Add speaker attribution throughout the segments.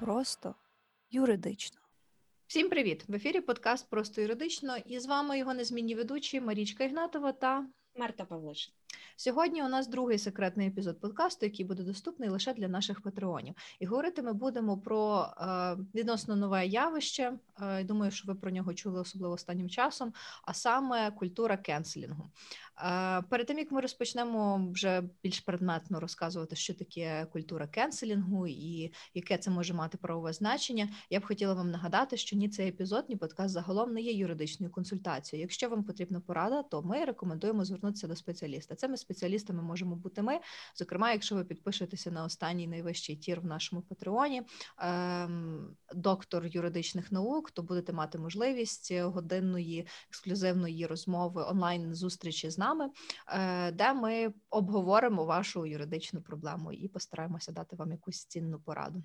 Speaker 1: просто юридично.
Speaker 2: Всім привіт! В ефірі подкаст Просто юридично і з вами його незмінні ведучі Марічка Ігнатова та
Speaker 3: Марта Павлишин.
Speaker 2: Сьогодні у нас другий секретний епізод подкасту, який буде доступний лише для наших патреонів. І говорити ми будемо про е, відносно нове явище. Е, думаю, що ви про нього чули особливо останнім часом, а саме культура кенселінгу. Е, перед тим як ми розпочнемо вже більш предметно розказувати, що таке культура кенселінгу і яке це може мати правове значення, я б хотіла вам нагадати, що ні цей епізод, ні подкаст загалом не є юридичною консультацією. Якщо вам потрібна порада, то ми рекомендуємо звернутися до спеціаліста. Цими спеціалістами можемо бути ми. Зокрема, якщо ви підпишетеся на останній найвищий tier в нашому патреоні, ем, доктор юридичних наук, то будете мати можливість годинної ексклюзивної розмови онлайн зустрічі з нами, е, де ми обговоримо вашу юридичну проблему і постараємося дати вам якусь цінну пораду.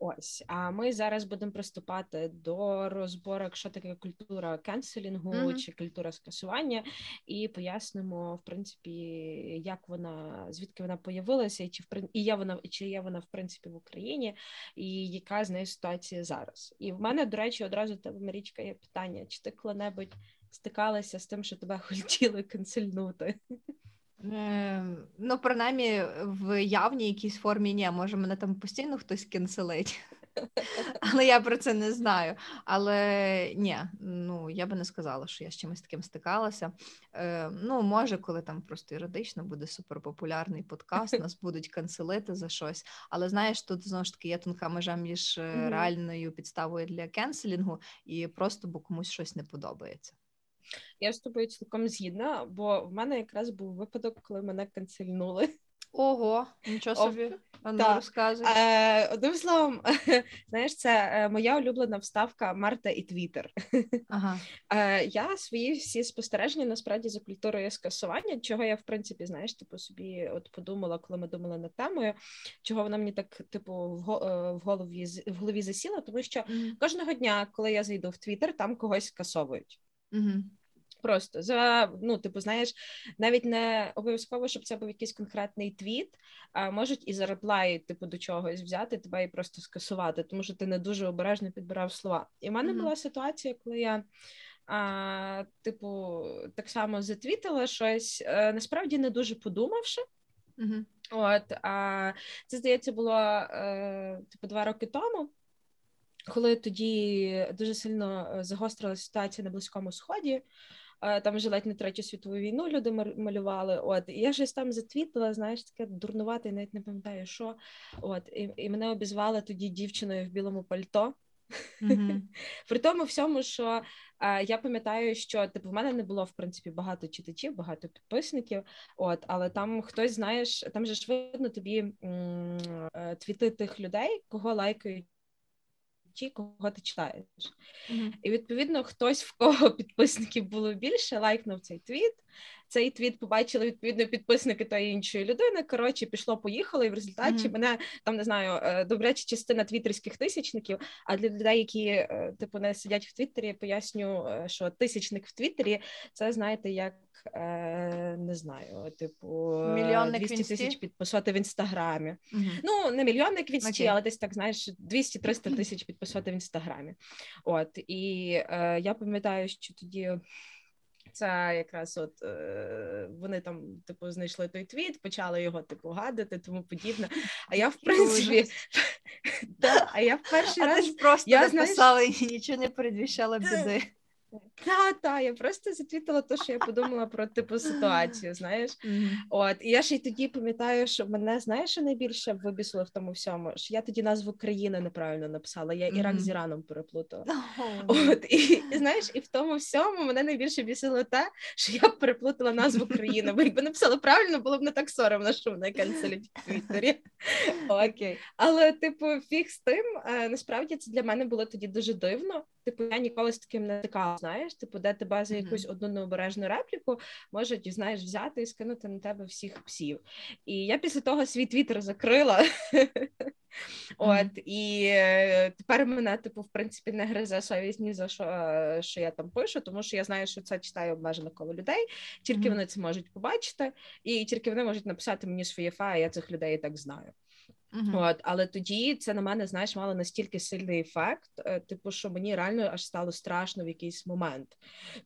Speaker 3: Ось, а ми зараз будемо приступати до розборок, що таке культура кенселінгу mm-hmm. чи культура скасування, і пояснимо, в принципі, як вона, звідки вона появилася, і чи в і є вона чи є вона в принципі в Україні, і яка з нею ситуація зараз. І в мене, до речі, одразу тебе Марічка є питання: чи ти коли-небудь стикалася з тим, що тебе хотіли канцельнути?
Speaker 2: Е, ну, принаймні, в явній якійсь формі ні, може, мене там постійно хтось кінселить, але я про це не знаю. Але ні, ну я би не сказала, що я з чимось таким стикалася. Е, Ну, може, коли там просто юридично буде суперпопулярний подкаст, нас будуть канцелити за щось. Але знаєш, тут знову ж таки є тонка межа між mm-hmm. реальною підставою для кенселінгу і просто бо комусь щось не подобається.
Speaker 3: Я з тобою цілком згідна, бо в мене якраз був випадок, коли мене канцельнули.
Speaker 2: Ого, нічого собі ну, розказуй.
Speaker 3: Е, Одним словом, знаєш, це е, моя улюблена вставка Марта і Твіттер. Ага. Е, Я свої всі спостереження насправді за культурою скасування, чого я в принципі знаєш, типу собі от подумала, коли ми думали над темою, чого вона мені так типу в голові в голові засіла, тому що кожного дня, коли я зайду в Твіттер, там когось скасовують. Mm-hmm. Просто за ну, типу, знаєш, навіть не обов'язково, щоб це був якийсь конкретний твіт, а можуть і за реплай, типу, до чогось взяти тебе і просто скасувати, тому що ти не дуже обережно підбирав слова. І в мене mm-hmm. була ситуація, коли я. А, Типу, так само затвітила щось, а, е, насправді не дуже подумавши. Mm-hmm. От, а це здається було а, е, типу два роки тому коли тоді дуже сильно е, загострилася ситуація на близькому сході. Е, там вже ледь не третю світову війну люди малювали. От і я щось там затвітила, знаєш, таке дурнувате, навіть не пам'ятаю, що. От і і мене обізвали тоді дівчиною в білому пальто. Mm-hmm. При тому всьому, що е, я пам'ятаю, що типу в мене не було в принципі багато читачів, багато підписників. От, але там хтось знаєш, там же ж видно тобі м- твіти тих людей, кого лайкають ті, кого ти читаєш. Mm-hmm. І відповідно хтось, в кого підписників було більше, лайкнув цей твіт. Цей твіт побачили відповідно підписники тої іншої людини. Коротше, пішло, поїхало, і в результаті mm-hmm. мене там не знаю, е, добряча частина твіттерських тисячників. А для людей, які е, типу не сидять в Твіттері, поясню, е, що тисячник в Твіттері це знаєте, як не знаю, типу
Speaker 2: мільйонник
Speaker 3: 200 тисяч підписати в інстаграмі. Mm-hmm. Ну не мільйонник в інсті, okay. але десь так знаєш, 200-300 тисяч підписати в інстаграмі. От і е, я пам'ятаю, що тоді. Це якраз от е, вони там типу знайшли той твіт, почали його типу гадати, тому подібне. А я в принципі
Speaker 2: а я в перший раз просто написала і нічого не передвіщала біди.
Speaker 3: Та, та, я просто затвітила те, що я подумала про типу ситуацію, знаєш. Mm-hmm. От, і я ще й тоді пам'ятаю, що мене знаєш, що найбільше вибісило в тому всьому, що я тоді назву країни неправильно написала, я Ірак mm-hmm. з Іраном переплутала. Oh. От, і, і знаєш, і в тому всьому мене найбільше бісило те, що я переплутала назву країни. Бо якби написала правильно, було б не так соромно, що мене канцелять в Твіттері. Окей. Але, типу, фіг з тим, е, насправді це для мене було тоді дуже дивно. Типу, я ніколи з таким не стикала знаєш, типу, де тебе за якусь одну необережну репліку можуть, знаєш, взяти і скинути на тебе всіх псів. І я після того свій твіттер закрила. От і е, тепер мене, типу, в принципі, не гризе совість ні за що, е, що я там пишу, тому що я знаю, що це читає обмежено коло людей, тільки mm-hmm. вони це можуть побачити, і тільки вони можуть написати мені своє фа, а я цих людей і так знаю. Uh-huh. От, Але тоді це на мене, знаєш, мало настільки сильний ефект, е, типу, що мені реально аж стало страшно в якийсь момент.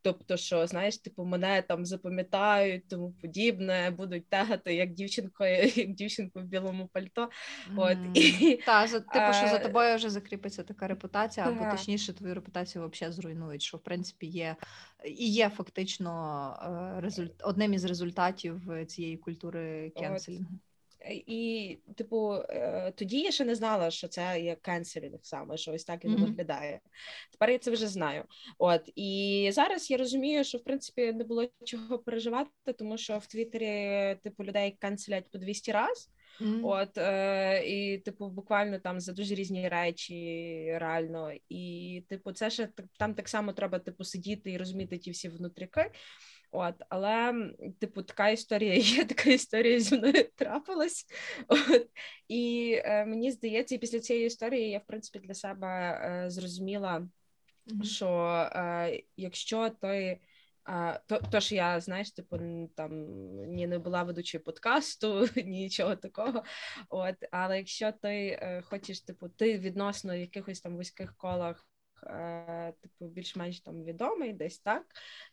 Speaker 3: Тобто, що знаєш, типу, мене там запам'ятають, тому подібне, будуть тегати як дівчинко, як дівчинку в білому пальто. От,
Speaker 2: mm. і, Та, за, типу, що за тобою вже закріпиться така репутація, або точніше твою репутацію взагалі зруйнують, що в принципі є і є фактично е, результ... одним із результатів цієї культури кенселінгу.
Speaker 3: І, типу, е, тоді я ще не знала, що це є кенселінг саме, що ось так і mm-hmm. виглядає. Тепер я це вже знаю. От і зараз я розумію, що в принципі не було чого переживати, тому що в Твіттері, типу, людей канцелять по 200 разів. Mm-hmm. От е, і, типу, буквально там за дуже різні речі, реально. І, типу, це ще там так само треба типу сидіти і розуміти ті всі внутріки. От, але, типу, така історія є, така історія зі мною трапилась. От, І е, мені здається, і після цієї історії я в принципі для себе е, зрозуміла, mm-hmm. що е, якщо той. А, то, то ж я, знаєш, типу, там ні не була ведучою подкасту, нічого такого. От, Але якщо ти е, хочеш, типу, ти відносно якихось там вузьких колах, е, типу, більш-менш там відомий, десь так,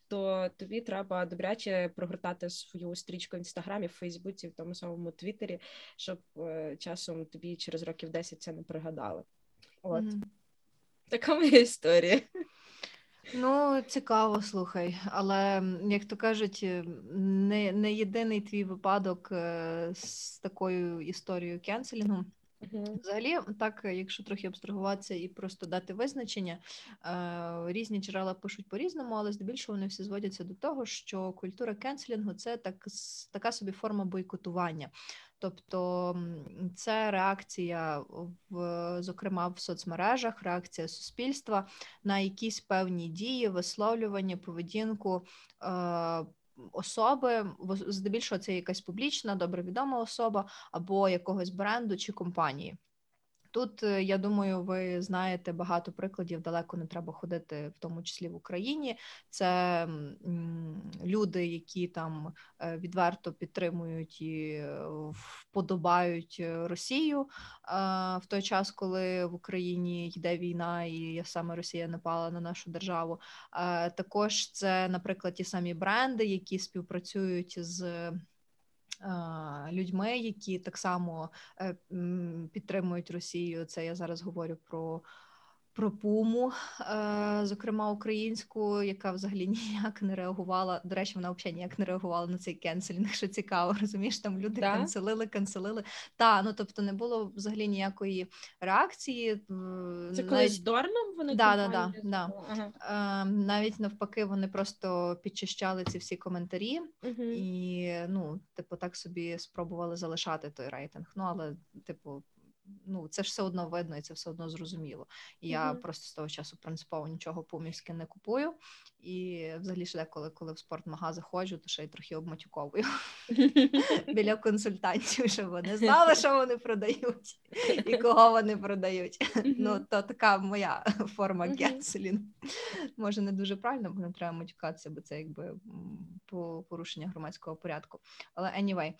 Speaker 3: то тобі треба добряче прогортати свою стрічку в інстаграмі, в Фейсбуці, в тому самому Твіттері, щоб е, часом тобі через років 10 це не пригадали. От mm-hmm. така моя історія.
Speaker 2: Ну, цікаво, слухай, але як то кажуть, не не єдиний твій випадок е, з такою історією кенселінгу. Взагалі, так, якщо трохи абстрагуватися і просто дати визначення, е, різні джерела пишуть по-різному, але здебільшого вони всі зводяться до того, що культура кенселінгу це так, така собі форма бойкотування. Тобто це реакція, в, зокрема в соцмережах, реакція суспільства на якісь певні дії, висловлювання, поведінку. Особи, здебільшого це якась публічна, добре відома особа або якогось бренду чи компанії. Тут е, я думаю, ви знаєте багато прикладів. Далеко не треба ходити, в тому числі в Україні. Це люди, які там е, відверто підтримують і е, вподобають Росію в той час, коли в Україні йде війна, і саме Росія напала на нашу державу. Також це, наприклад, ті самі бренди, які співпрацюють з людьми, які так само е, підтримують Росію. Це я зараз говорю про про пуму, е, зокрема українську, яка взагалі ніяк не реагувала. До речі, вона взагалі ніяк не реагувала на цей кенселінг, що цікаво, розумієш, там люди да? канцелили, канцелили. Та ну тобто не було взагалі ніякої реакції.
Speaker 3: Це коли з Дорном вони
Speaker 2: да, да, да, да. Ага. Е, навіть навпаки, вони просто підчищали ці всі коментарі угу. і ну, типу, так собі спробували залишати той рейтинг. Ну але, типу ну це ж все одно видно, і це все одно зрозуміло. І я mm-hmm. просто з того часу принципово нічого пумівське не купую. І взагалі ж деколи, коли в спортмагаз ходжу, то ще й трохи обматюковую біля консультантів, щоб вони знали, що вони продають і кого вони продають. Ну то така моя форма генселінгу. Може не дуже правильно, бо не треба матюкатися, бо це якби порушення громадського порядку. Але anyway,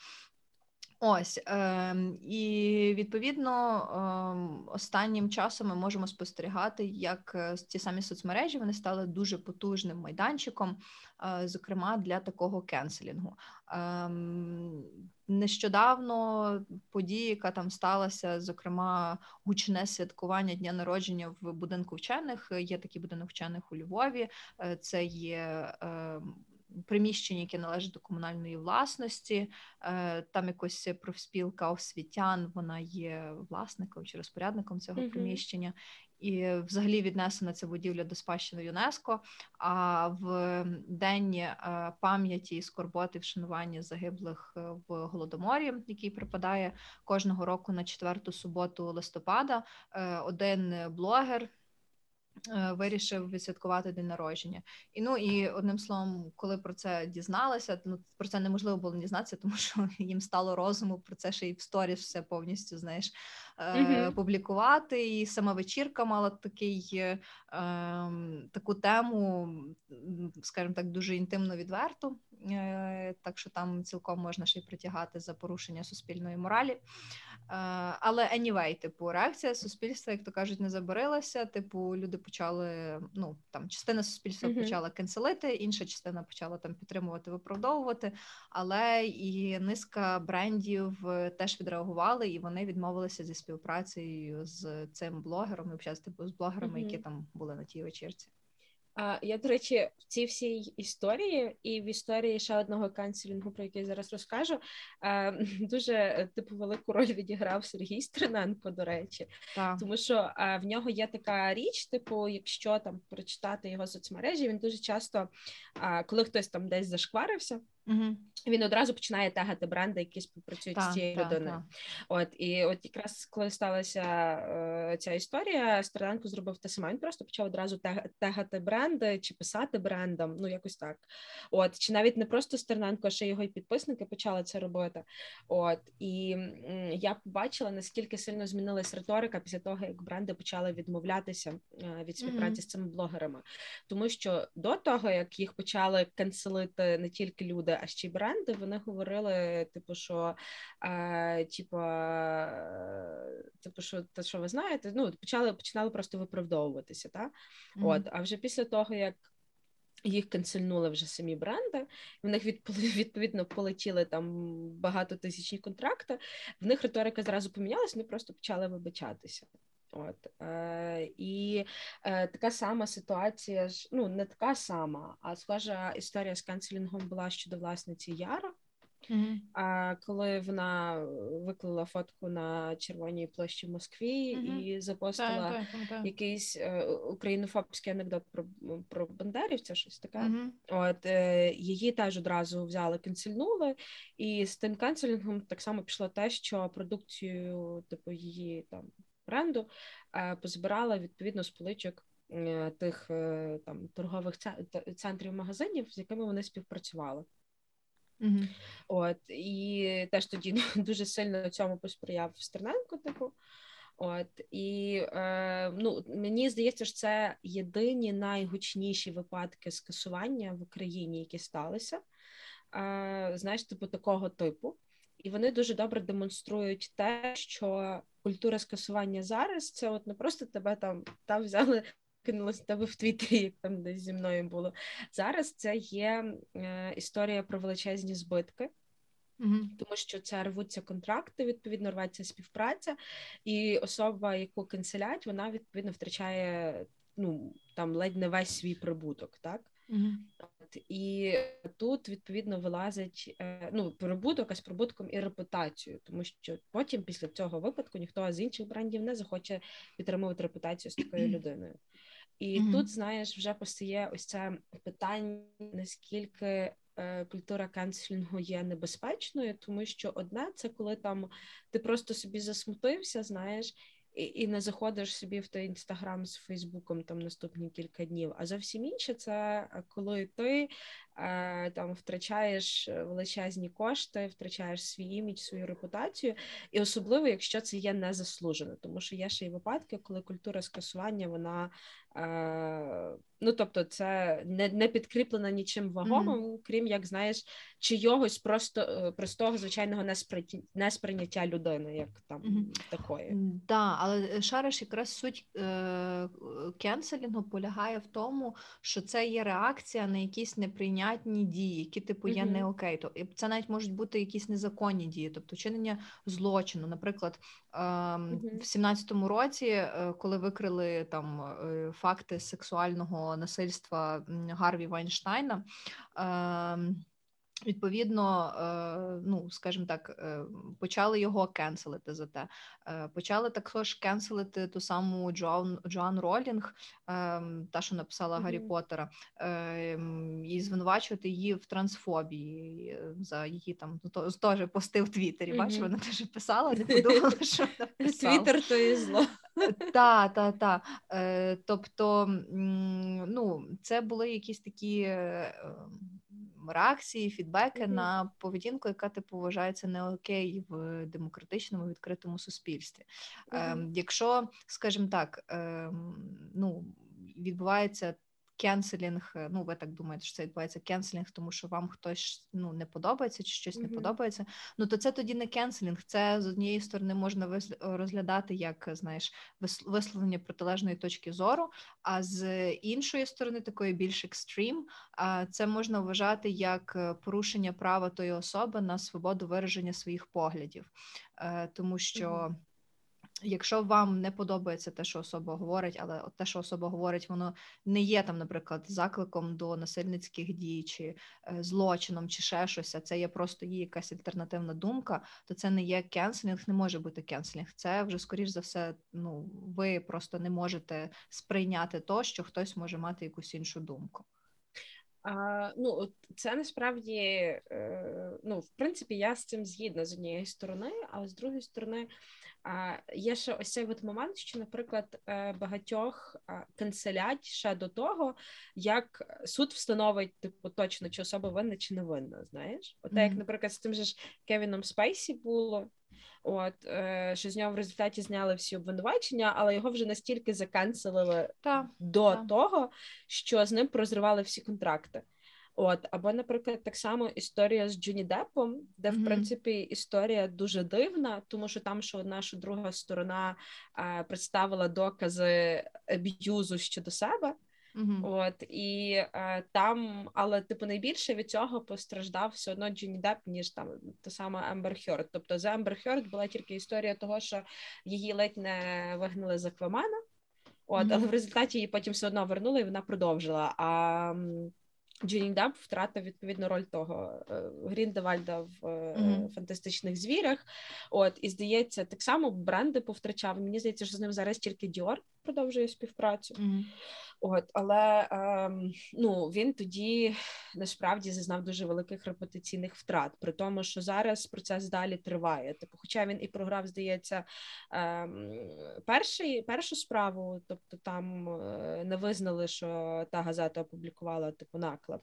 Speaker 2: Ось е, і відповідно е, останнім часом ми можемо спостерігати, як е, ті самі соцмережі вони стали дуже потужним майданчиком, е, зокрема для такого кенселінгу. Е, нещодавно подія, яка там сталася, зокрема, гучне святкування дня народження в будинку вчених. Є такий будинок вчених у Львові. Е, це є приміщення, яке належить до комунальної власності, е, там якось профспілка освітян, вона є власником чи розпорядником цього uh-huh. приміщення. І, взагалі, віднесена ця будівля до спадщини ЮНЕСКО. А в день е, пам'яті і скорботи вшанування загиблих е, в голодоморі, який припадає кожного року на четверту суботу листопада, один блогер вирішив відсвяткувати день народження. І ну і одним словом, коли про це дізналася, ну про це неможливо було дізнатися, тому що їм стало розуму про це ще й в сторіс все повністю знаєш mm-hmm. публікувати. І сама вечірка мала такий е, ем, таку тему, скажімо так, дуже інтимно відверту. Е, так що там цілком можна ще й притягати за порушення суспільної моралі. Але anyway, типу, реакція суспільства, як то кажуть, не забарилася. Типу, люди почали. Ну там частина суспільства почала кенселити, інша частина почала там підтримувати, виправдовувати. Але і низка брендів е, теж відреагували, і вони відмовилися зі співпрацею з цим блогером, і взагалі, типу, з блогерами, uh-huh. які там були на тій вечірці.
Speaker 3: А я, до речі, в цій всій історії і в історії ще одного канцелінгу, про який я зараз розкажу, дуже типу велику роль відіграв Сергій Стриненко, до речі, так. тому що в нього є така річ, типу, якщо там прочитати його соцмережі, він дуже часто, коли хтось там десь зашкварився. Угу. Він одразу починає тегати бренди, які співпрацюють та, з цією та, людиною. Та. От і от якраз коли сталася е, ця історія, Стерненко зробив те саме. Він просто почав одразу тегати бренди чи писати брендам. Ну якось так. От чи навіть не просто Стерненко, а ще його і підписники почали це робити. От і м, я побачила наскільки сильно змінилась риторика після того, як бренди почали відмовлятися е, від співпраці mm-hmm. з цими блогерами, тому що до того як їх почали канцелити не тільки люди а ще й бренди, вони говорили, типу, що е, типу, типу, що те, що ви знаєте, ну почали починали просто виправдовуватися. Та? Mm-hmm. От, а вже після того, як їх канцельнули вже самі бренди, в них відповідно полетіли там багатотисячні контракти. В них риторика зразу помінялась, вони просто почали вибачатися. От е, І е, така сама ситуація ну не така сама, а схожа історія з канцелінгом була щодо власниці Яра. Mm-hmm. А коли вона виклала фотку на червоній площі в Москві mm-hmm. і запостила так, так, так. якийсь е, українофобський анекдот про про бандерівця, щось таке. Mm-hmm. От е, її теж одразу взяли, канцельнули, і з тим канцелінгом так само пішло те, що продукцію, типу, її там бренду, е, позбирала відповідно з поличок е, тих е, там торгових центрів магазинів, з якими вони співпрацювали. Mm-hmm. От і теж тоді дуже сильно цьому посприяв Стерненко, типу. От і е, ну мені здається, що це єдині найгучніші випадки скасування в Україні, які сталися. Е, Знаєш, типу такого типу і вони дуже добре демонструють те, що культура скасування зараз це от не просто тебе там там взяли. Кинули з тебе в Твіттері, як там десь зі мною було. Зараз це є е, історія про величезні збитки, mm тому що це рвуться контракти, відповідно, рветься співпраця, і особа, яку канцелять, вона відповідно втрачає ну там ледь не весь свій прибуток, так? Mm і тут відповідно вилазить е, ну прибуток а з прибутком і репутацією, тому що потім, після цього випадку, ніхто з інших брендів не захоче підтримувати репутацію з такою людиною. І mm-hmm. тут, знаєш, вже постає ось це питання, наскільки е, культура канцелінгу є небезпечною, тому що одне це коли там ти просто собі засмутився, знаєш, і не заходиш собі в той інстаграм з Фейсбуком там наступні кілька днів. А зовсім інше це коли ти там втрачаєш величезні кошти, втрачаєш свій імідж, свою репутацію, і особливо, якщо це є незаслужено, тому що є ще й випадки, коли культура скасування вона Е, ну, тобто, це не не підкріплено нічим вагомим, mm-hmm. крім як знаєш, чийогось просто е, простого звичайного несприйняття, несприйняття людини, як там mm-hmm. такої.
Speaker 2: Да, але шариш якраз суть е- кенселінгу полягає в тому, що це є реакція на якісь неприйнятні дії, які типу є mm-hmm. не окей. То це навіть можуть бути якісь незаконні дії, тобто чинення злочину. Наприклад, е- в 17-му році, е- коли викрили там факти сексуального насильства Гарві Вайнштайна. Ем, Відповідно, е, ну скажімо так, е, почали його кенселити за те. Е, почали також кенселити ту саму Джоан Джоан Ролінг, та що написала mm-hmm. Гаррі Поттера, і звинувачувати її в трансфобії за її там ну, теж пости в Твіттері. Mm-hmm. Бачиш, вона теж писала, не подумала, що написала.
Speaker 3: Твіттер то і зло.
Speaker 2: Так, так, так. Тобто, ну, це були якісь такі реакції, фідбеки mm-hmm. на поведінку, яка типу вважається не окей в демократичному відкритому суспільстві. Mm-hmm. Е, Якщо, скажімо так, е, ну відбувається кенселінг, е, ну ви так думаєте, що це відбувається кенселінг, тому що вам хтось ну не подобається чи щось mm-hmm. не подобається. Ну то це тоді не кенселінг. Це з однієї сторони можна розглядати як знаєш висловлення протилежної точки зору. А з іншої сторони, такої більш екстрім, це можна вважати як е, порушення права тої особи на свободу вираження своїх поглядів, е, тому що. Mm-hmm. Якщо вам не подобається те, що особа говорить, але те, що особа говорить, воно не є там, наприклад, закликом до насильницьких дій чи е, злочином, чи ще щось, а це є просто її якась альтернативна думка, то це не є кенселінг, не може бути кенселінг. Це вже скоріш за все, ну ви просто не можете сприйняти то, що хтось може мати якусь іншу думку.
Speaker 3: А, Ну, це насправді, е, ну, в принципі, я з цим згідна з однієї сторони, а з другої сторони. А є ще ось цей от момент, що, наприклад, е, багатьох канцелять ще до того, як суд встановить типу точно, чи особа винна чи не винна. Знаєш, от mm-hmm. як, наприклад, з тим же ж Кевіном Спейсі було. От е, що з нього в результаті зняли всі обвинувачення, але його вже настільки заканцелили
Speaker 2: та,
Speaker 3: до та. того, що з ним порозривали всі контракти. От, або, наприклад, так само історія з Джоні Деппом, де, mm-hmm. в принципі, історія дуже дивна, тому що там, що одна, що друга сторона е, представила докази аб'юзу щодо себе. Mm-hmm. От і е, там, але типу найбільше від цього постраждав все одно Джоні Депп, ніж там та сама Ембер Хьорд. Тобто за Ембер Хьорд була тільки історія того, що її ледь не вигнали з Аквамена. От, mm-hmm. але в результаті її потім все одно вернули, і вона продовжила. А Джоні Депп втратив відповідно роль того е, Гріндевальда в mm-hmm. фантастичних звірях. От і здається, так само бренди повтрачав. Мені здається, що з ним зараз тільки Діор продовжує співпрацю. Mm-hmm. От, але ем, ну він тоді насправді зазнав дуже великих репутаційних втрат, при тому, що зараз процес далі триває. Типу, хоча він і програв, здається, ем, перший, першу справу, тобто там е, не визнали, що та газета опублікувала типу наклеп.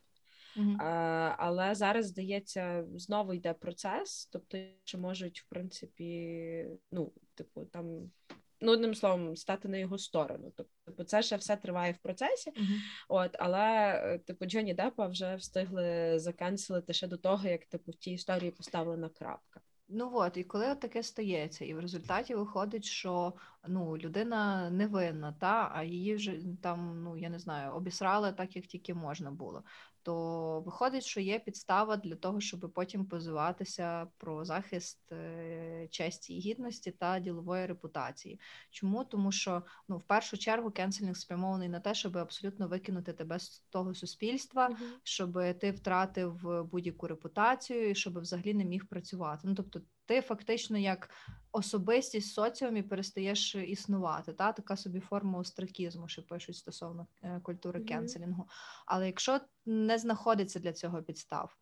Speaker 3: Mm-hmm. А, Але зараз здається, знову йде процес, тобто, що можуть, в принципі, ну, типу, там ну одним словом, стати на його сторону. Тобто, це ще все триває в процесі. Uh-huh. От, але е, типу Джоні Деппа вже встигли закенселити ще до того, як типу в тій історії поставлена крапка.
Speaker 2: Ну от, і коли таке стається, і в результаті виходить, що ну людина невинна, та а її вже там, ну я не знаю, обісрали так, як тільки можна було то виходить, що є підстава для того, щоб потім позиватися про захист е, честі і гідності та ділової репутації. Чому? Тому що ну в першу чергу кенселінг спрямований на те, щоб абсолютно викинути тебе з того суспільства, mm-hmm. щоб ти втратив будь-яку репутацію і щоб взагалі не міг працювати. Ну тобто ти фактично як особистість в соціумі перестаєш існувати. Та Така собі форма остракізму, що пишуть стосовно е, культури mm-hmm. кенселінгу. Але якщо не знаходиться для цього підстав,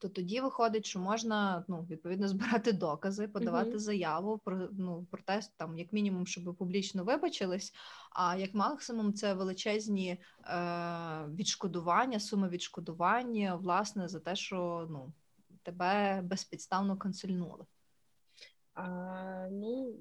Speaker 2: то тоді виходить, що можна ну, відповідно збирати докази, подавати mm-hmm. заяву про ну, про те, там, як мінімум, щоб публічно вибачились. А як максимум, це величезні е, відшкодування, суми відшкодування, власне, за те, що ну тебе безпідставно канцельнули?
Speaker 3: А, Ну,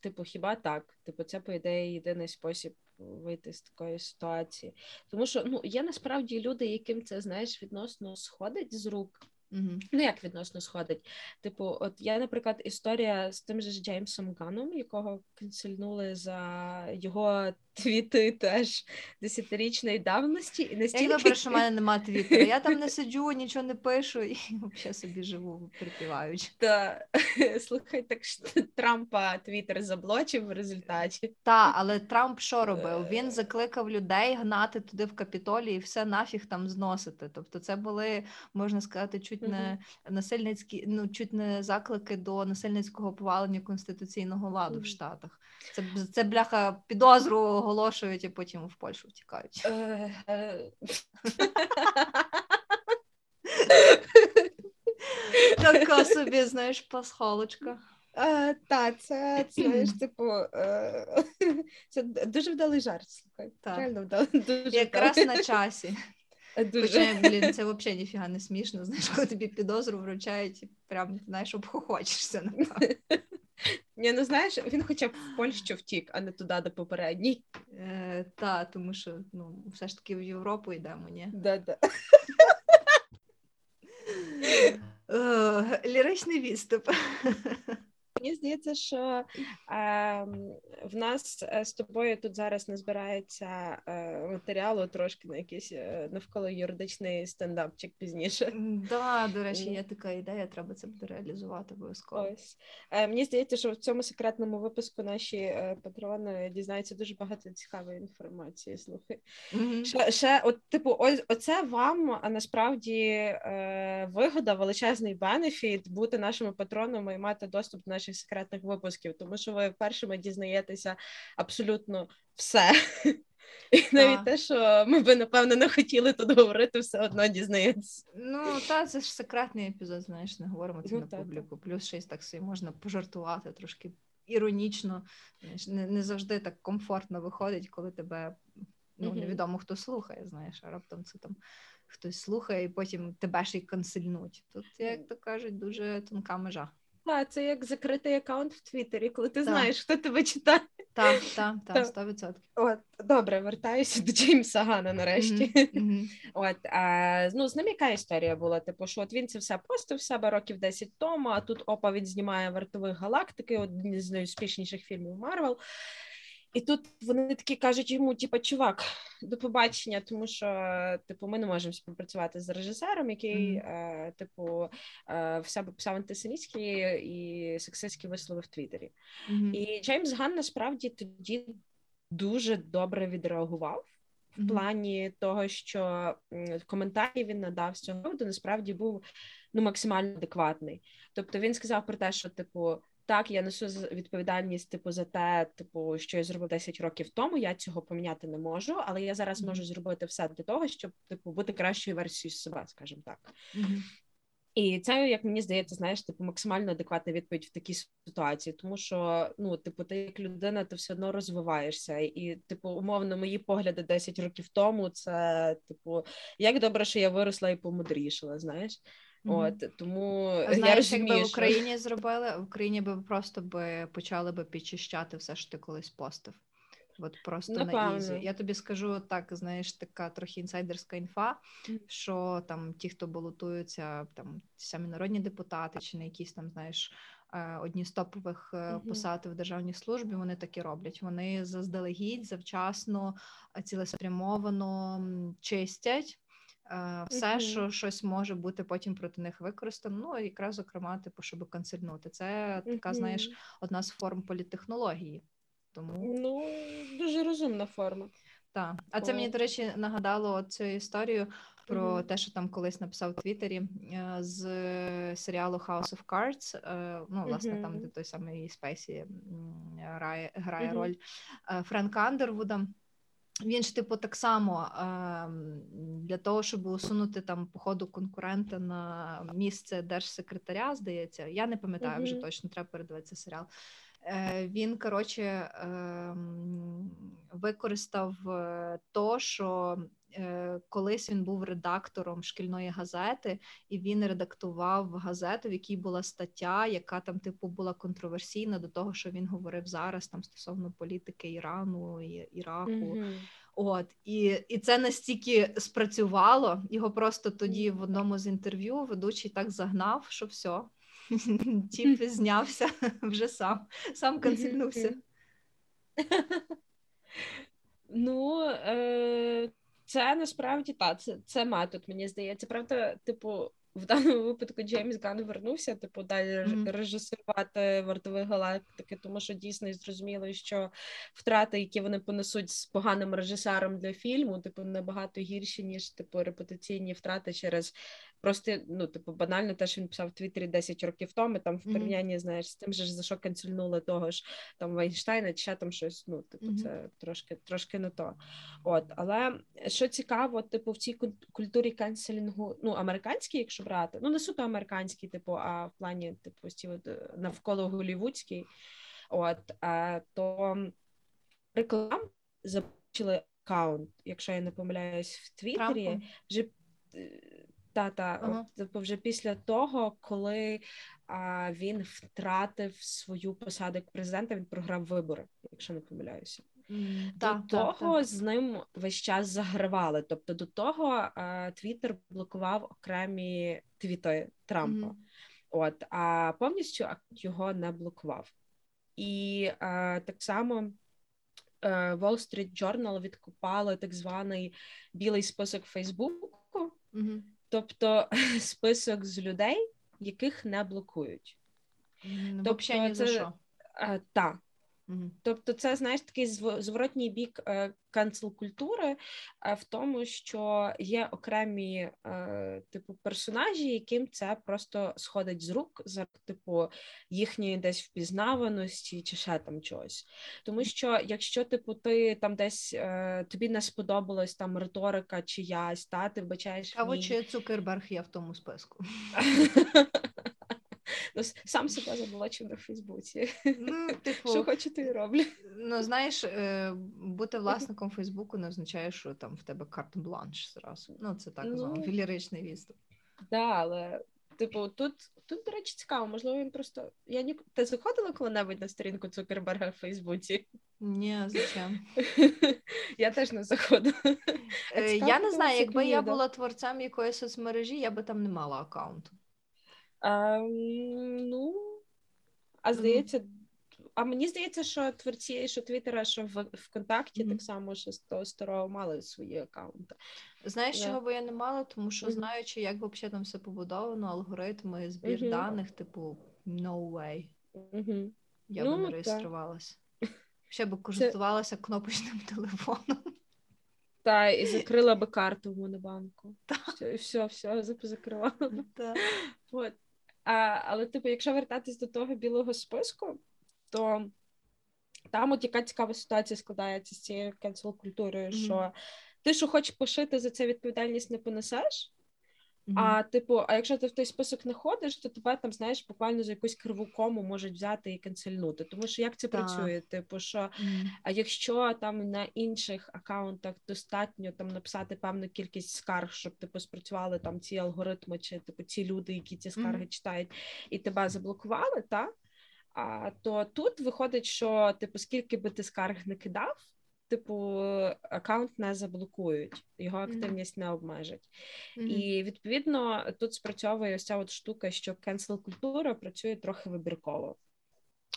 Speaker 3: типу, хіба так? Типу, це, по ідеї, єдиний спосіб вийти з такої ситуації. Тому що ну, є насправді люди, яким це знаєш відносно сходить з рук.
Speaker 2: Угу.
Speaker 3: Ну, як відносно сходить? Типу, от я, наприклад, історія з тим же Джеймсом Ганом, якого канцельнули за його твіти теж десятирічної давності. І настільки...
Speaker 2: Як добре, що в мене немає твіттера. Я там не сиджу, нічого не пишу і взагалі собі живу, припіваючи.
Speaker 3: Та слухай, так що Трампа твіттер заблочив в результаті.
Speaker 2: Так, але Трамп що робив? Він закликав людей гнати туди в капітолі і все нафіг там зносити. Тобто, це були, можна сказати, чуть не насильницькі, ну чуть не заклики до насильницького повалення конституційного ладу в Штатах. Це це бляха підозру оголошують і потім в Польщу втікають. Така собі, знаєш, пасхалочка.
Speaker 3: Е, Так, це знаєш, типу, е, це дуже вдалий жарт. слухай. Так. Реально вдалий. Дуже
Speaker 2: Якраз вдалий. на часі. Дуже. Хоча, блін, це взагалі ніфіга не смішно. Знаєш, коли тобі підозру вручають, прям знаєш, обхохочешся, напевно.
Speaker 3: Ні, ну знаєш, він хоча б в Польщу втік, а не туди до попередній.
Speaker 2: Е, Та, тому що ну, все ж таки в Європу йдемо, ні?
Speaker 3: Да-да.
Speaker 2: Е, Ліричний відступ.
Speaker 3: Мені здається, що е, в нас е, з тобою тут зараз не збирається е, матеріалу трошки на якийсь е, навколо юридичний стендапчик пізніше.
Speaker 2: Да, до речі, є така ідея, треба це буде реалізувати обов'язково.
Speaker 3: Ось е, мені здається, що в цьому секретному випуску наші е, патрони дізнаються дуже багато цікавої інформації. Слухай, mm-hmm. ще, ще, от, типу, ось оце вам насправді е, вигода, величезний бенефіт бути нашими патронами і мати доступ до наших секретних випусків, тому що ви першими дізнаєтеся абсолютно все. І навіть те, що ми би напевно не хотіли тут говорити, все одно дізнається.
Speaker 2: Ну та це ж секретний епізод, знаєш, не говоримо це ну, на так. публіку. Плюс щось так собі можна пожартувати трошки іронічно. Знаєш, не не завжди так комфортно виходить, коли тебе ну невідомо хто слухає. Знаєш, а раптом це там хтось слухає, і потім тебе ще й консильнуть. Тут, як то кажуть, дуже тонка межа.
Speaker 3: Так, це як закритий аккаунт в Твіттері, коли ти так. знаєш, хто тебе читає.
Speaker 2: Так, так, так, сто відсотків.
Speaker 3: От добре, вертаюся до Джеймса Гана нарешті. Mm-hmm. Mm-hmm. От а, ну з ним яка історія була? Типу, що от він це все постив в себе років 10 тому. А тут опа він знімає вартових галактики, один з найуспішніших фільмів Марвел. І тут вони такі кажуть йому: типу, чувак, до побачення, тому що типу, ми не можемо співпрацювати з режисером, який, mm-hmm. е, типу, е, в себе писав антисемітські і сексистські вислови в Твіттері. Mm-hmm. І Джеймс Ган насправді тоді дуже добре відреагував. В mm-hmm. плані того, що коментарі він надав з цього приводу, насправді був ну максимально адекватний. Тобто він сказав про те, що типу так, я несу відповідальність, типу, за те, типу, що я зробив 10 років тому. Я цього поміняти не можу, але я зараз можу зробити все для того, щоб типу бути кращою версією себе, скажімо так. Mm-hmm. І це, як мені здається, знаєш, типу максимально адекватна відповідь в такій ситуації, тому що ну, типу, ти як людина, ти все одно розвиваєшся, і типу, умовно, мої погляди 10 років тому, це типу, як добре, що я виросла і помудрішала, знаєш. От тому
Speaker 2: а, знаєш, розумію, якби в Україні зробили в Україні би просто би почали би підчищати все що ти колись постив. От просто Напевно. на ізі. Я тобі скажу так, знаєш, така трохи інсайдерська інфа, що там ті, хто балотуються, там ті самі народні депутати, чи не якісь там, знаєш, е, одні з топових mm-hmm. посад в державній службі, вони такі роблять. Вони заздалегідь, завчасно, цілеспрямовано чистять. Е, все, mm-hmm. що щось може бути потім проти них використано, ну якраз зокрема, типу, щоб канцельнути. Це mm-hmm. така, знаєш, одна з форм політтехнології. Тому
Speaker 3: ну дуже розумна форма.
Speaker 2: Так, а це мені, до речі, нагадало цю історію про mm-hmm. те, що там колись написав у Твіттері е, з серіалу House of Cards. Е, ну, власне, mm-hmm. там де той самий Спейсі грає, грає mm-hmm. роль Френк Андервуда. Він ж, типу, так само е, для того, щоб усунути там походу конкурента на місце держсекретаря, здається, я не пам'ятаю mm-hmm. вже точно, треба передивитися серіал. Е, Він коротше е, використав е, то, що колись він був редактором шкільної газети, і він редактував газету, в якій була стаття, яка там, типу, була контроверсійна до того, що він говорив зараз там стосовно політики Ірану і Іраку. Mm-hmm. От і і це настільки спрацювало. Його просто тоді в одному з інтерв'ю ведучий так загнав, що все, тіп знявся вже сам, сам канцельнувся.
Speaker 3: Ну, е, це насправді та це це метод, мені здається. Правда, типу, в даному випадку Джеймс Ган вернувся, типу, далі mm-hmm. режисувати вартові галактики, тому що дійсно зрозуміло, що втрати, які вони понесуть з поганим режисером для фільму, типу, набагато гірші, ніж типу репутаційні втрати через Просто, ну, типу, банально те, що він писав в Твіттері 10 років тому, там в порівнянні, знаєш, з тим же за що канцельнули того ж там Вайнштейна, чи ще там щось, ну, типу, це трошки трошки не то. От, Але що цікаво, типу, в цій культурі канцелінгу, ну, американській, якщо брати, ну, не суто американський, типу, а в плані, типу, ці от е, навколо голівудський, от, а, то реклам забачили аккаунт, якщо я не помиляюсь, в Твіттері, вже е, та-та, ага. Тобто вже після того, коли а, він втратив свою посаду як президента, він програв вибори, якщо не помиляюся.
Speaker 2: Mm,
Speaker 3: до
Speaker 2: та,
Speaker 3: того
Speaker 2: та, та.
Speaker 3: з ним весь час загравали. Тобто до того Твіттер блокував окремі твіти Трампа. Mm-hmm. От, а повністю його не блокував. І а, так само е, Wall Street Journal відкопали так званий білий список Фейсбуку,
Speaker 2: mm-hmm.
Speaker 3: Тобто список з людей, яких не блокують.
Speaker 2: Mm-hmm. Тобто, це, за що?
Speaker 3: Е, Тобто, це знаєш такий зворотній бік канцел культури в тому, що є окремі е, типу персонажі, яким це просто сходить з рук за типу їхньої десь впізнаваності чи ще там чогось. Тому що якщо типу ти там десь е, тобі не сподобалась там риторика чиясь, та ти вбачаєш.
Speaker 2: А от чи Цукерберг є в тому списку?
Speaker 3: Ну, сам себе заболочив на Фейсбуці.
Speaker 2: Ну, типу,
Speaker 3: Що хочу, то і роблю.
Speaker 2: Ну, знаєш, е, бути власником Фейсбуку не означає, що там в тебе карт-бланш зразу. Ну, це так званий ну, ліричний відступ.
Speaker 3: Так, да, але, типу, тут, тут, до речі, цікаво, можливо, він просто. Я ні... Ти заходила коли-небудь на сторінку Цукерберга в Фейсбуці?
Speaker 2: Ні, зачем?
Speaker 3: Я теж не заходила.
Speaker 2: Е, я не знаю, якби я була творцем якоїсь соцмережі, я би там не мала аккаунту.
Speaker 3: Ну, а здається, а мені здається, що творці, що Твіттера, що в ВКонтакті mm-hmm. так само що з того старого мали свої аккаунти.
Speaker 2: Знаєш, yeah. чого би я не мала, тому що mm-hmm. знаючи, як взагалі там все побудовано, алгоритми, збір mm-hmm. даних, типу, no way. Я ну, би не реєструвалася. Ще би користувалася Це... кнопочним телефоном.
Speaker 3: Та, і закрила би карту в Монобанку. Все, все, все, закривала. От. А, Але, типу, якщо вертатись до того білого списку, то там от яка цікава ситуація складається з цією кенсел культурою, mm-hmm. що ти, що хочеш пошити, за це відповідальність не понесеш. Mm-hmm. А типу, а якщо ти в той список не ходиш, то тебе там знаєш буквально за якусь криву кому можуть взяти і канцельнути. Тому що як це так. працює? Типу, що mm-hmm. а якщо там на інших акаунтах достатньо там написати певну кількість скарг, щоб типу спрацювали там ці алгоритми, чи типу ці люди, які ці скарги mm-hmm. читають, і тебе заблокували, так? А то тут виходить, що типу, скільки би ти скарг не кидав типу, аккаунт не заблокують, його активність mm-hmm. не обмежать. Mm-hmm. І відповідно тут спрацьовує ось ця от штука, що cancel культура працює трохи вибірково.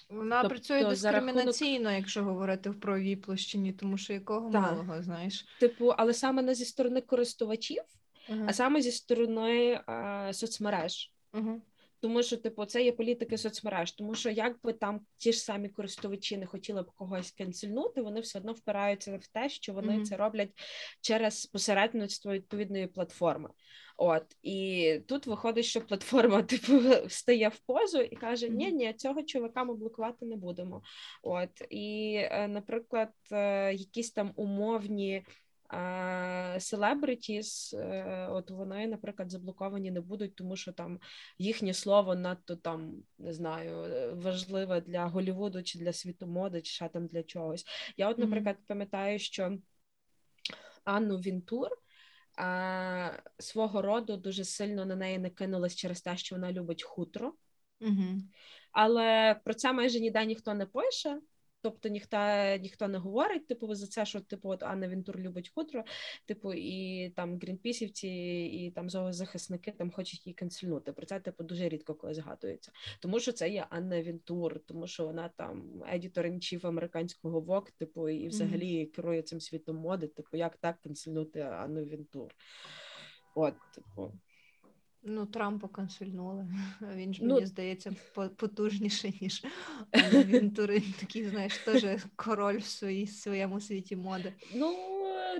Speaker 2: Вона тобто, працює дискримінаційно, рахунок... якщо говорити в правовій площині, тому що якого так. малого, знаєш.
Speaker 3: Типу, але саме не зі сторони користувачів, uh-huh. а саме зі сторони а, соцмереж. Uh-huh. Тому що, типу, це є політики соцмереж, тому що якби там ті ж самі користувачі не хотіли б когось кенсельнути, вони все одно впираються в те, що вони mm-hmm. це роблять через посередництво відповідної платформи. От і тут виходить, що платформа типу встає в позу і каже: Ні, ні, цього чоловіка ми блокувати не будемо. От і, е, наприклад, е, якісь там умовні селебритіс, от вони, наприклад, заблоковані не будуть, тому що там їхнє слово надто там не знаю, важливе для Голівуду чи для світу моди, чи ще там для чогось. Я, от, наприклад, пам'ятаю, що Анну Вінтур. А, Свого роду дуже сильно на неї не кинулась через те, що вона любить хутро,
Speaker 2: mm
Speaker 3: але про це майже ніде ніхто не пише. Тобто ніхто ніхто не говорить, типу, за це, що типу от Анна Вінтур любить хутро, типу, і там грінпісівці, і там зоозахисники там хочуть її канцельнути. Про це типу дуже рідко коли згадується. Тому що це є Анна Вінтур, тому що вона там едітор інчів американського ВОК, типу, і взагалі mm-hmm. керує цим світом моди. Типу, як так канцельнути Анну Вінтур? От, типу.
Speaker 2: Ну, Трампа консульнули. Він ж, ну, мені здається, потужніший, ніж він Турин, такий, знаєш, теж король в своїй, своєму світі моди.
Speaker 3: Ну,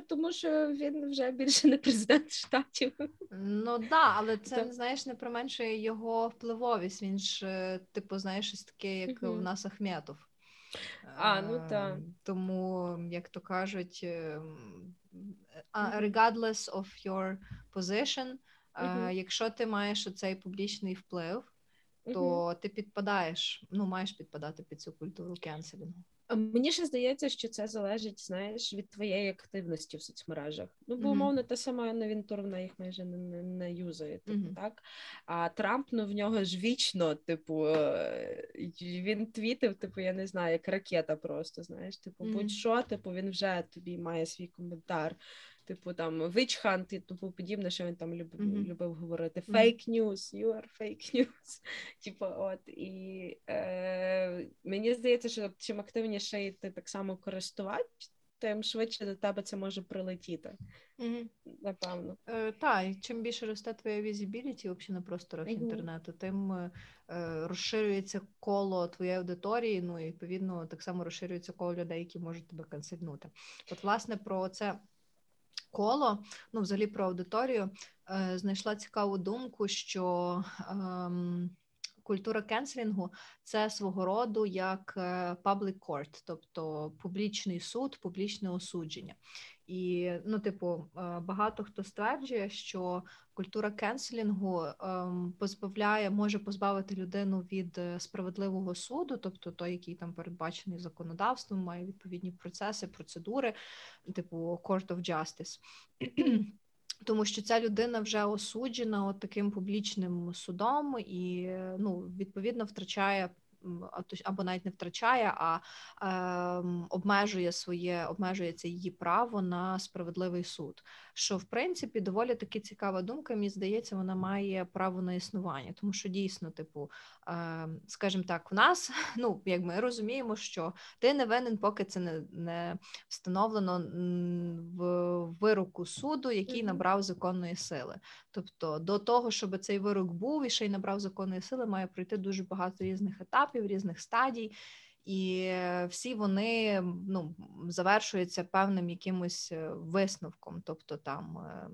Speaker 3: тому що він вже більше не президент штатів.
Speaker 2: Ну так, да, але це, так. знаєш, не применшує його впливовість. Він ж, е, типу, знаєш, щось таке, як uh-huh. у нас Ахметов.
Speaker 3: А, ну так.
Speaker 2: Тому, як то кажуть, regardless of your position. Uh-huh. Якщо ти маєш оцей публічний вплив, то ти підпадаєш, ну маєш підпадати під цю культуру кенселінгу.
Speaker 3: Мені ще здається, що це залежить, знаєш, від твоєї активності в соцмережах. Ну, бо, умовно, та сама Новінтур, вона їх майже не, не, не юзає, типу, mm-hmm. так? А Трамп, ну в нього ж вічно, типу, е, він твітив, типу, я не знаю, як ракета просто, знаєш, типу, mm-hmm. будь-що, типу, він вже тобі має свій коментар типу там witch hunt і тому подібне, що він там любив mm-hmm. любив говорити. Fake news, you are fake news. Типу, от і е, мені здається, що чим активніше ти так само користувач, тим швидше до тебе це може прилетіти. Mm-hmm. Напевно.
Speaker 2: Е, Так, і чим більше росте твоя візібіліті взагалі на просторах mm-hmm. інтернету, тим е, розширюється коло твоєї аудиторії, ну і відповідно так само розширюється коло людей, які можуть тебе канцельнути. От, власне, про це коло, ну, взагалі про аудиторію, е, знайшла цікаву думку, що ем, культура кенселінгу це свого роду як е, public court, тобто публічний суд, публічне осудження. І, ну, типу, е, багато хто стверджує, що культура кенселінгу ем, позбавляє, може позбавити людину від е, справедливого суду, тобто той, який там передбачений законодавством, має відповідні процеси, процедури, типу Court of Justice. Тому що ця людина вже осуджена от таким публічним судом і ну відповідно втрачає або навіть не втрачає, а е, обмежує своє, обмежується її право на справедливий суд. Що в принципі доволі таки цікава думка. Мені здається, вона має право на існування, тому що дійсно, типу, е, скажімо так, в нас ну як ми розуміємо, що ти не винен, поки це не не встановлено в вироку суду, який набрав законної сили. Тобто до того, щоб цей вирок був і ще й набрав законної сили, має пройти дуже багато різних етапів, різних стадій. І всі вони ну, завершуються певним якимось е, висновком, тобто там, е,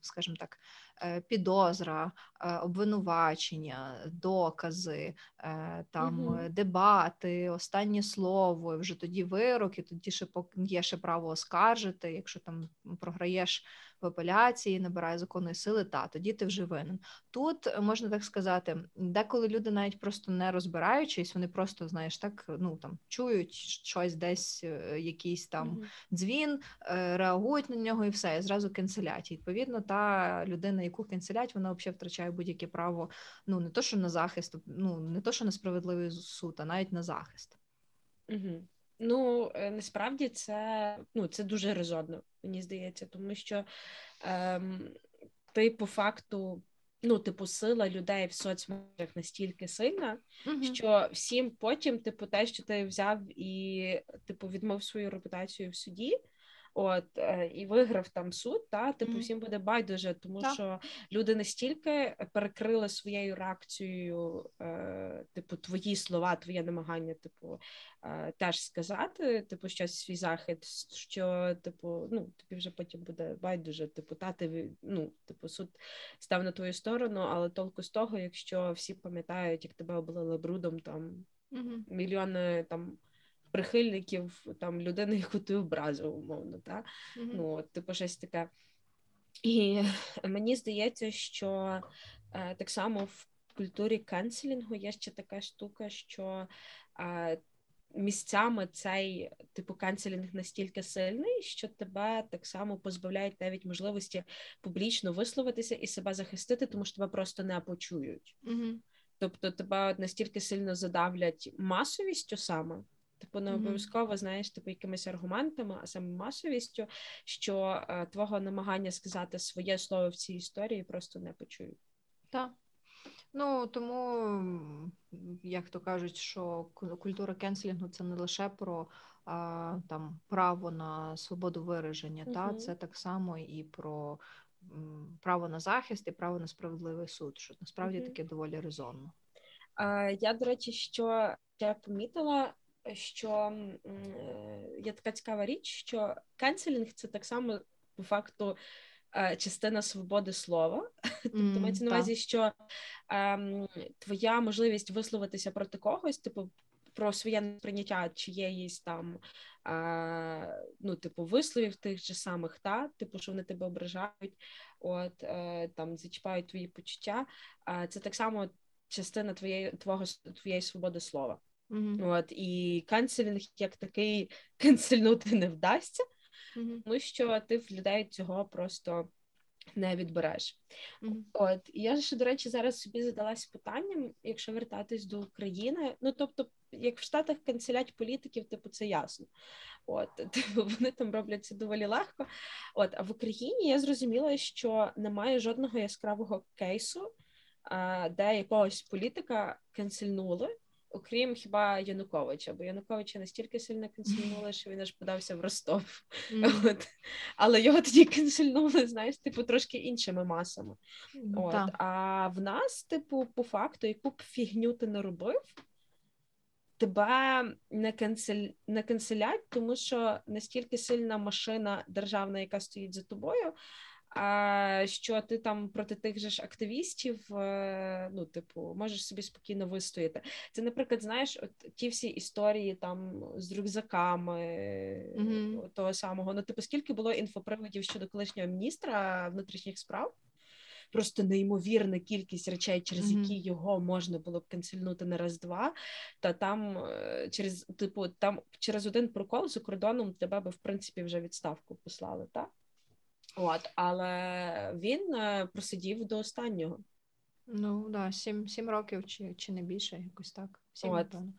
Speaker 2: скажімо так, Е, підозра, е, обвинувачення, докази, е, там угу. дебати, останнє слово, вже тоді вирок, і тоді ще є ще право оскаржити. Якщо там програєш в апеляції, набирає законної сили, та тоді ти вже винен. Тут можна так сказати, деколи люди навіть просто не розбираючись, вони просто знаєш, так ну там чують щось десь, якийсь там угу. дзвін, реагують на нього і все, і зразу канцелять. Відповідно, та людина яку канцелять, вона взагалі втрачає будь-яке право, ну не то, що на захист, ну не то, що на справедливий суд, а навіть на захист.
Speaker 3: Угу. Ну е, насправді це ну, це дуже резонно, мені здається, тому що ем, ти по факту. Ну, типу, сила людей в соцмережах настільки сильна, mm-hmm. що всім потім, типу, те, що ти взяв і типу відмов свою репутацію в суді, от е, і виграв там суд, та типу mm-hmm. всім буде байдуже, тому так. що люди настільки перекрили своєю реакцією, е, типу, твої слова, твоє намагання, типу, е, теж сказати, типу, щось свій захід, що типу, ну тобі вже потім буде байдуже, типу, та ти ну, типу, суд став на твою сторону, але толку з того, якщо всі пам'ятають, як тебе облили брудом там. Mm-hmm. Мільйони там прихильників там людини, яку ти образив, умовно, так? Mm-hmm. Ну, типу, щось таке. І мені здається, що е, так само в культурі канцелінгу є ще така штука, що е, місцями цей типу канцелінг настільки сильний, що тебе так само позбавляють навіть можливості публічно висловитися і себе захистити, тому що тебе просто не почують. Mm-hmm. Тобто тебе настільки сильно задавлять масовістю саме, Типу, не обов'язково знаєш, типу, якимись аргументами, а саме масовістю, що е, твого намагання сказати своє слово в цій історії просто не почують.
Speaker 2: Так. Ну тому, як то кажуть, що культура кенселінгу це не лише про а, там право на свободу вираження, uh та це так само і про м, право на захист і право на справедливий суд, що насправді uh таке доволі резонно.
Speaker 3: А, Я, до речі, що я помітила, що є така цікава річ, що канцелінг це так само по факту е, частина свободи слова. Тобто мається на увазі, що ем, твоя можливість висловитися проти когось, типу. Про своє неприйняття чиєїсь там, е, ну, типу, висловів тих же самих, та, типу, що вони тебе ображають, от е, там зачіпають твої почуття. Е, це так само частина твоєї твого твоєї свободи слова.
Speaker 2: Mm-hmm.
Speaker 3: От і канцелінг як такий канцельнути не вдасться,
Speaker 2: mm-hmm.
Speaker 3: тому що ти в людей цього просто не відбереш.
Speaker 2: Mm-hmm.
Speaker 3: От і я ще, до речі, зараз собі задалась питанням, якщо вертатись до України. Ну тобто, як в Штатах канцелять політиків, типу, це ясно. От типу, вони там роблять це доволі легко. От а в Україні я зрозуміла, що немає жодного яскравого кейсу, де якогось політика канцельнули окрім хіба Януковича, бо Януковича настільки сильно канцельнули, що він аж подався в Ростов.
Speaker 2: Mm.
Speaker 3: От. Але його тоді канцельнули, знаєш, типу, трошки іншими масами. От.
Speaker 2: Так.
Speaker 3: А в нас, типу, по факту, яку б фігню ти не робив, тебе не канцель... не канцелять, тому що настільки сильна машина державна, яка стоїть за тобою. А що ти там проти тих же ж активістів, е, ну, типу, можеш собі спокійно вистояти. Це, наприклад, знаєш, от ті всі історії там з рюкзаками
Speaker 2: mm-hmm.
Speaker 3: того самого. Ну, типу, скільки було інфоприводів щодо колишнього міністра внутрішніх справ? Просто неймовірна кількість речей, через
Speaker 2: mm-hmm.
Speaker 3: які його можна було б канцельнути на раз-два. Та там е, через типу, там через один прокол за кордоном тебе би в принципі вже відставку послали, так? От, але він е, просидів до останнього.
Speaker 2: Ну, да, сім, сім років чи чи не більше, якось так. Сім,
Speaker 3: От.
Speaker 2: напевно.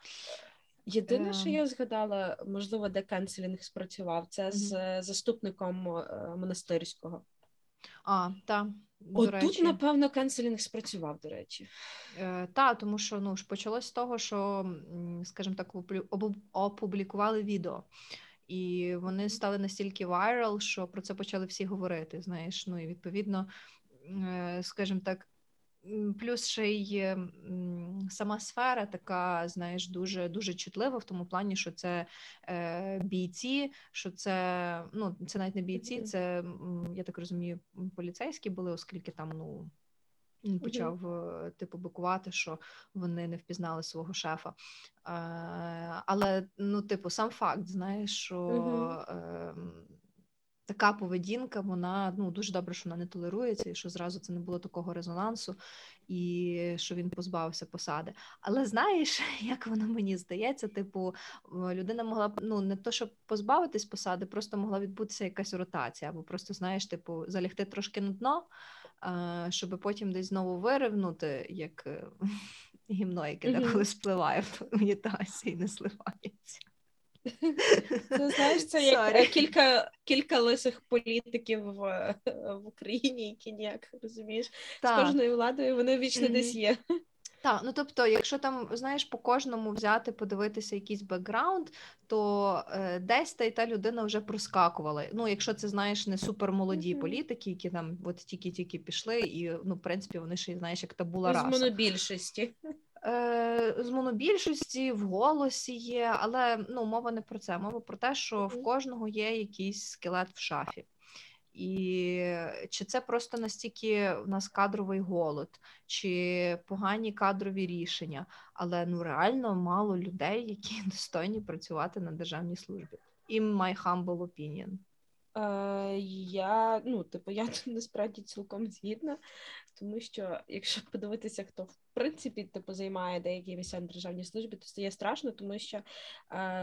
Speaker 3: Єдине,
Speaker 2: Е.
Speaker 3: що я згадала, можливо, де канцелінг спрацював, це з е, заступником е, монастирського.
Speaker 2: А, так.
Speaker 3: От
Speaker 2: речі.
Speaker 3: тут, напевно, канцелінг спрацював, до речі.
Speaker 2: Е, та, тому що ну, ж почалось з того, що, скажімо так, опублі- опублікували відео. І вони стали настільки вайрал, що про це почали всі говорити. Знаєш, ну і відповідно, е, скажімо так, плюс ще й сама сфера така, знаєш, дуже дуже чутлива в тому плані, що це е, бійці, що це ну це навіть не бійці, це я так розумію, поліцейські були, оскільки там ну. Він почав е, типу бикувати, що вони не впізнали свого шефа. Е, але ну, типу, сам факт, знаєш, що е, така поведінка, вона ну дуже добре, що вона не толерується, і що зразу це не було такого резонансу, і що він позбавився посади. Але знаєш, як воно мені здається, типу, людина могла б ну не то, щоб позбавитись посади, просто могла відбутися якась ротація, або просто знаєш, типу, залягти трошки на дно, щоб потім десь знову виривнути, як е, гімно, яке
Speaker 3: Мгм.
Speaker 2: деколи спливає в унітазі і не сливається.
Speaker 3: Це знаєш, це як е, кілька, кілька лисих політиків в, в Україні, які ніяк розумієш. З кожною владою вони вічно
Speaker 2: Мгм.
Speaker 3: десь є.
Speaker 2: Так, ну тобто, якщо там знаєш по кожному взяти, подивитися якийсь бекграунд, то е, десь та й та людина вже проскакувала. Ну, якщо це знаєш не супермолоді
Speaker 3: Мгм.
Speaker 2: політики, які там от тільки-тільки пішли, і ну, в принципі, вони ще знаєш, як табула
Speaker 3: З
Speaker 2: раса.
Speaker 3: монобільшості.
Speaker 2: Е, з монобільшості в голосі є, але ну мова не про це. Мова про те, що в кожного є якийсь скелет в шафі. І чи це просто настільки в нас кадровий голод, чи погані кадрові рішення, але ну реально мало людей, які достойні працювати на державній службі. In my humble opinion.
Speaker 3: Е, я, ну, типу, я насправді цілком згідна, тому що якщо подивитися, хто в принципі типу займає деякі місця на державній службі, то стає страшно, тому що е,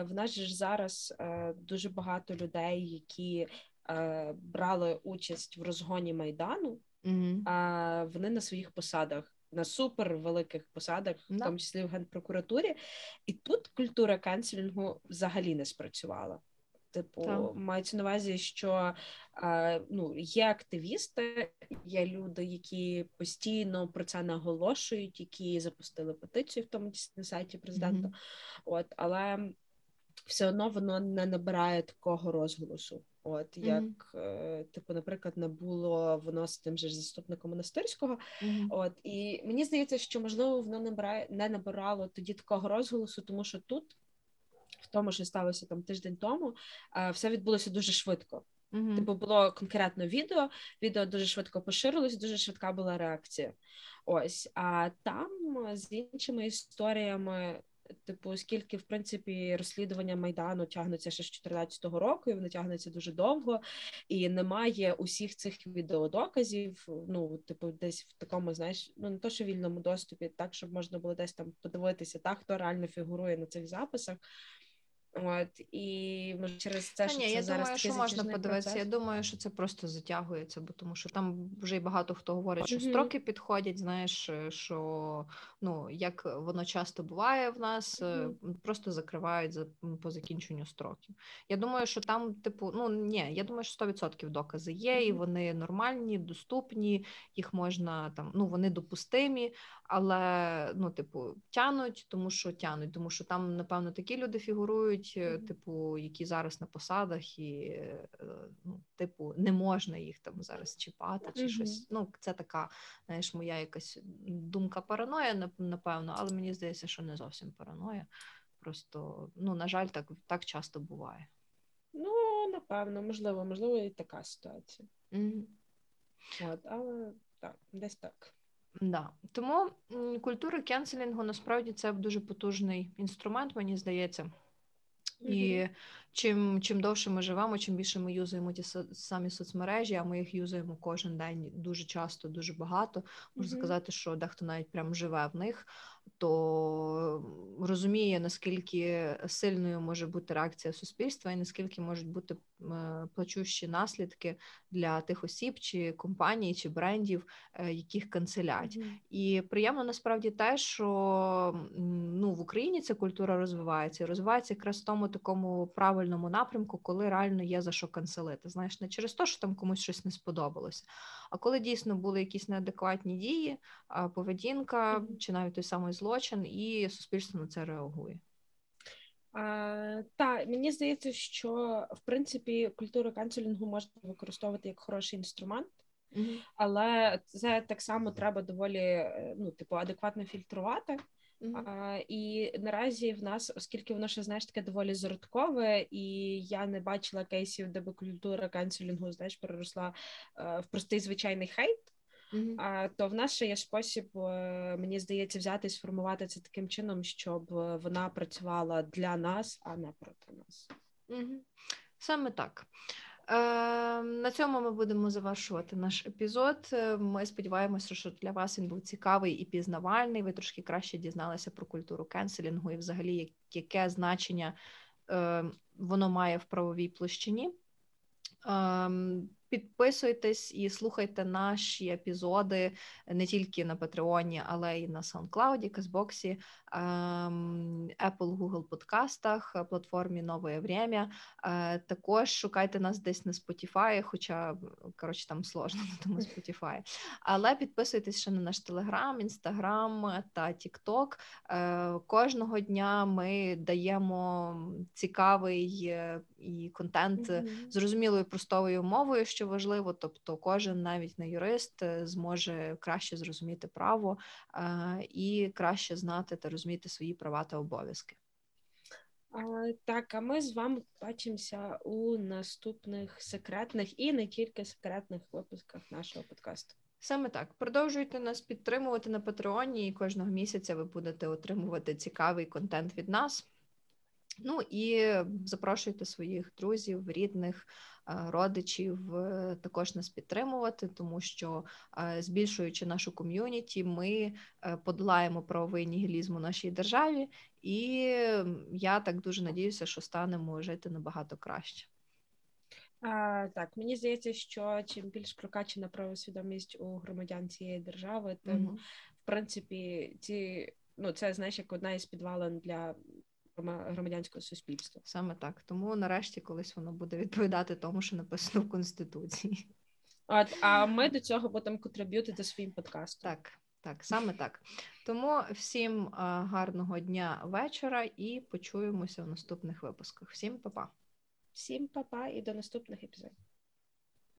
Speaker 3: в нас ж зараз е, дуже багато людей, які е, брали участь в розгоні майдану,
Speaker 2: Угу.
Speaker 3: а вони на своїх посадах. На супер великих посадах, в тому числі в генпрокуратурі, і тут культура канцелінгу взагалі не спрацювала. Типу,
Speaker 2: Так.
Speaker 3: мається на увазі, що е, ну, є активісти, є люди, які постійно про це наголошують, які запустили петицію, в тому числі на сайті президента.
Speaker 2: Мгм.
Speaker 3: От, але все одно воно не набирає такого розголосу. От як, е, типу, наприклад, не було воно з тим же заступником монастирського.
Speaker 2: Угу.
Speaker 3: От і мені здається, що можливо воно набирає не набирало тоді такого розголосу, тому що тут, в тому, що сталося там тиждень тому, е, все відбулося дуже швидко.
Speaker 2: Угу.
Speaker 3: Типу було конкретно відео, відео дуже швидко поширилось, дуже швидка була реакція. Ось, а там з іншими історіями типу, оскільки в принципі розслідування майдану тягнуться ще з 14 року, і вони тягнуться дуже довго, і немає усіх цих відеодоказів. Ну, типу, десь в такому, знаєш, ну не то, що вільному доступі, так щоб можна було десь там подивитися, та хто реально фігурує на цих записах. От і може через це що
Speaker 2: ні,
Speaker 3: це
Speaker 2: я
Speaker 3: зараз
Speaker 2: думаю, що можна подивитися.
Speaker 3: процес.
Speaker 2: Я думаю, що це просто затягується, бо тому що там вже й багато хто говорить, що
Speaker 3: Мгм.
Speaker 2: строки підходять. Знаєш, е, що ну як воно часто буває в нас,
Speaker 3: Мгм.
Speaker 2: просто закривають за по закінченню строків. Я думаю, що там, типу, ну ні, я думаю, що 100% докази є, і вони нормальні, доступні, їх можна там, ну вони допустимі, але ну, типу, тянуть, тому що тянуть, тому що там, напевно, такі люди фігурують, е, типу, які зараз на посадах, і е, ну, типу, не можна їх там зараз чіпати чи
Speaker 3: Мгм.
Speaker 2: щось. Ну, це така, знаєш, моя якась думка параноя, напевно, але мені здається, що не зовсім параноя. Просто, ну, на жаль, так, так часто буває.
Speaker 3: Ну, напевно, можливо, можливо, і така ситуація.
Speaker 2: Мгм.
Speaker 3: От, але так, десь так.
Speaker 2: Да. Тому культура кенселінгу насправді це дуже потужний інструмент, мені здається. І
Speaker 3: Мгм.
Speaker 2: Чим, чим довше ми живемо, чим більше ми юзаємо ті самі соцмережі, а ми їх юзаємо кожен день дуже часто, дуже багато. Можна
Speaker 3: Мгм.
Speaker 2: сказати, що дехто навіть прям живе в них, то розуміє, наскільки сильною може бути реакція суспільства і наскільки можуть бути е, плачущі наслідки для тих осіб, чи компаній, чи брендів, е, яких канцелять.
Speaker 3: Мгм.
Speaker 2: І приємно насправді те, що ну, в Україні ця культура розвивається. І розвивається якраз в тому такому правильному напрямку, коли реально є за що канцелити. Знаєш, не через те, що там комусь щось не сподобалося, а коли дійсно були якісь неадекватні дії, поведінка чи навіть той самий злочин, і суспільство на це реагує.
Speaker 3: А, та мені здається, що в принципі культуру канцелінгу можна використовувати як хороший інструмент, але це так само треба доволі е, ну, типу, адекватно фільтрувати. А, і наразі в нас, оскільки воно ще знаєш таке доволі зародкове, і я не бачила кейсів, де би культура канцелінгу знаєш переросла е, в простий звичайний хейт. А то в нас ще є спосіб, е, мені здається, взяти і сформувати це таким чином, щоб е, вона працювала для нас, а не проти нас.
Speaker 2: Мгм. Саме так. Е, на цьому ми будемо завершувати наш епізод. Е, Ми сподіваємося, що для вас він був цікавий і пізнавальний. Ви трошки краще дізналися про культуру кенселінгу і взагалі яке значення е, воно має в правовій площині. Підписуйтесь і слухайте наші епізоди не тільки на Патреоні, але й на SoundCloud, Казбоксі, ем, Apple, Google подкастах, платформі Нове Время. Е, Також шукайте нас десь на Spotify, хоча коротше там сложно на тому Spotify. Але підписуйтесь ще на наш Telegram, Instagram та TikTok. Е, Кожного дня ми даємо цікавий і контент е, зрозумілою простою мовою, що важливо. Тобто, кожен, навіть не юрист, е, зможе краще зрозуміти право і краще знати та розуміти свої права та обов'язки.
Speaker 3: Так, а ми з вами бачимося у наступних секретних і не тільки секретних випусках нашого подкасту.
Speaker 2: Саме так. Продовжуйте нас підтримувати на Патреоні, і кожного місяця ви будете отримувати цікавий контент від нас. Ну і запрошуйте своїх друзів, рідних, е, родичів е, також нас підтримувати, тому що е, збільшуючи нашу ком'юніті, ми подолаємо правовий нігілізм у нашій державі, і я так дуже надіюся, що станемо жити набагато краще.
Speaker 3: А, так, мені здається, що чим більш прокачана правосвідомість у громадян цієї держави, тим
Speaker 2: Мгм.
Speaker 3: в принципі ці ну це знаєш як одна із підвалин для громадянського суспільства.
Speaker 2: Саме так. Тому нарешті колись воно буде відповідати тому, що написано в конституції.
Speaker 3: От а ми до цього будемо контриб'ютити своїм подкастом.
Speaker 2: Так, так, саме так. Тому всім а, гарного дня вечора і почуємося в наступних випусках. Всім па-па!
Speaker 3: Всім па-па і до наступних епізодів.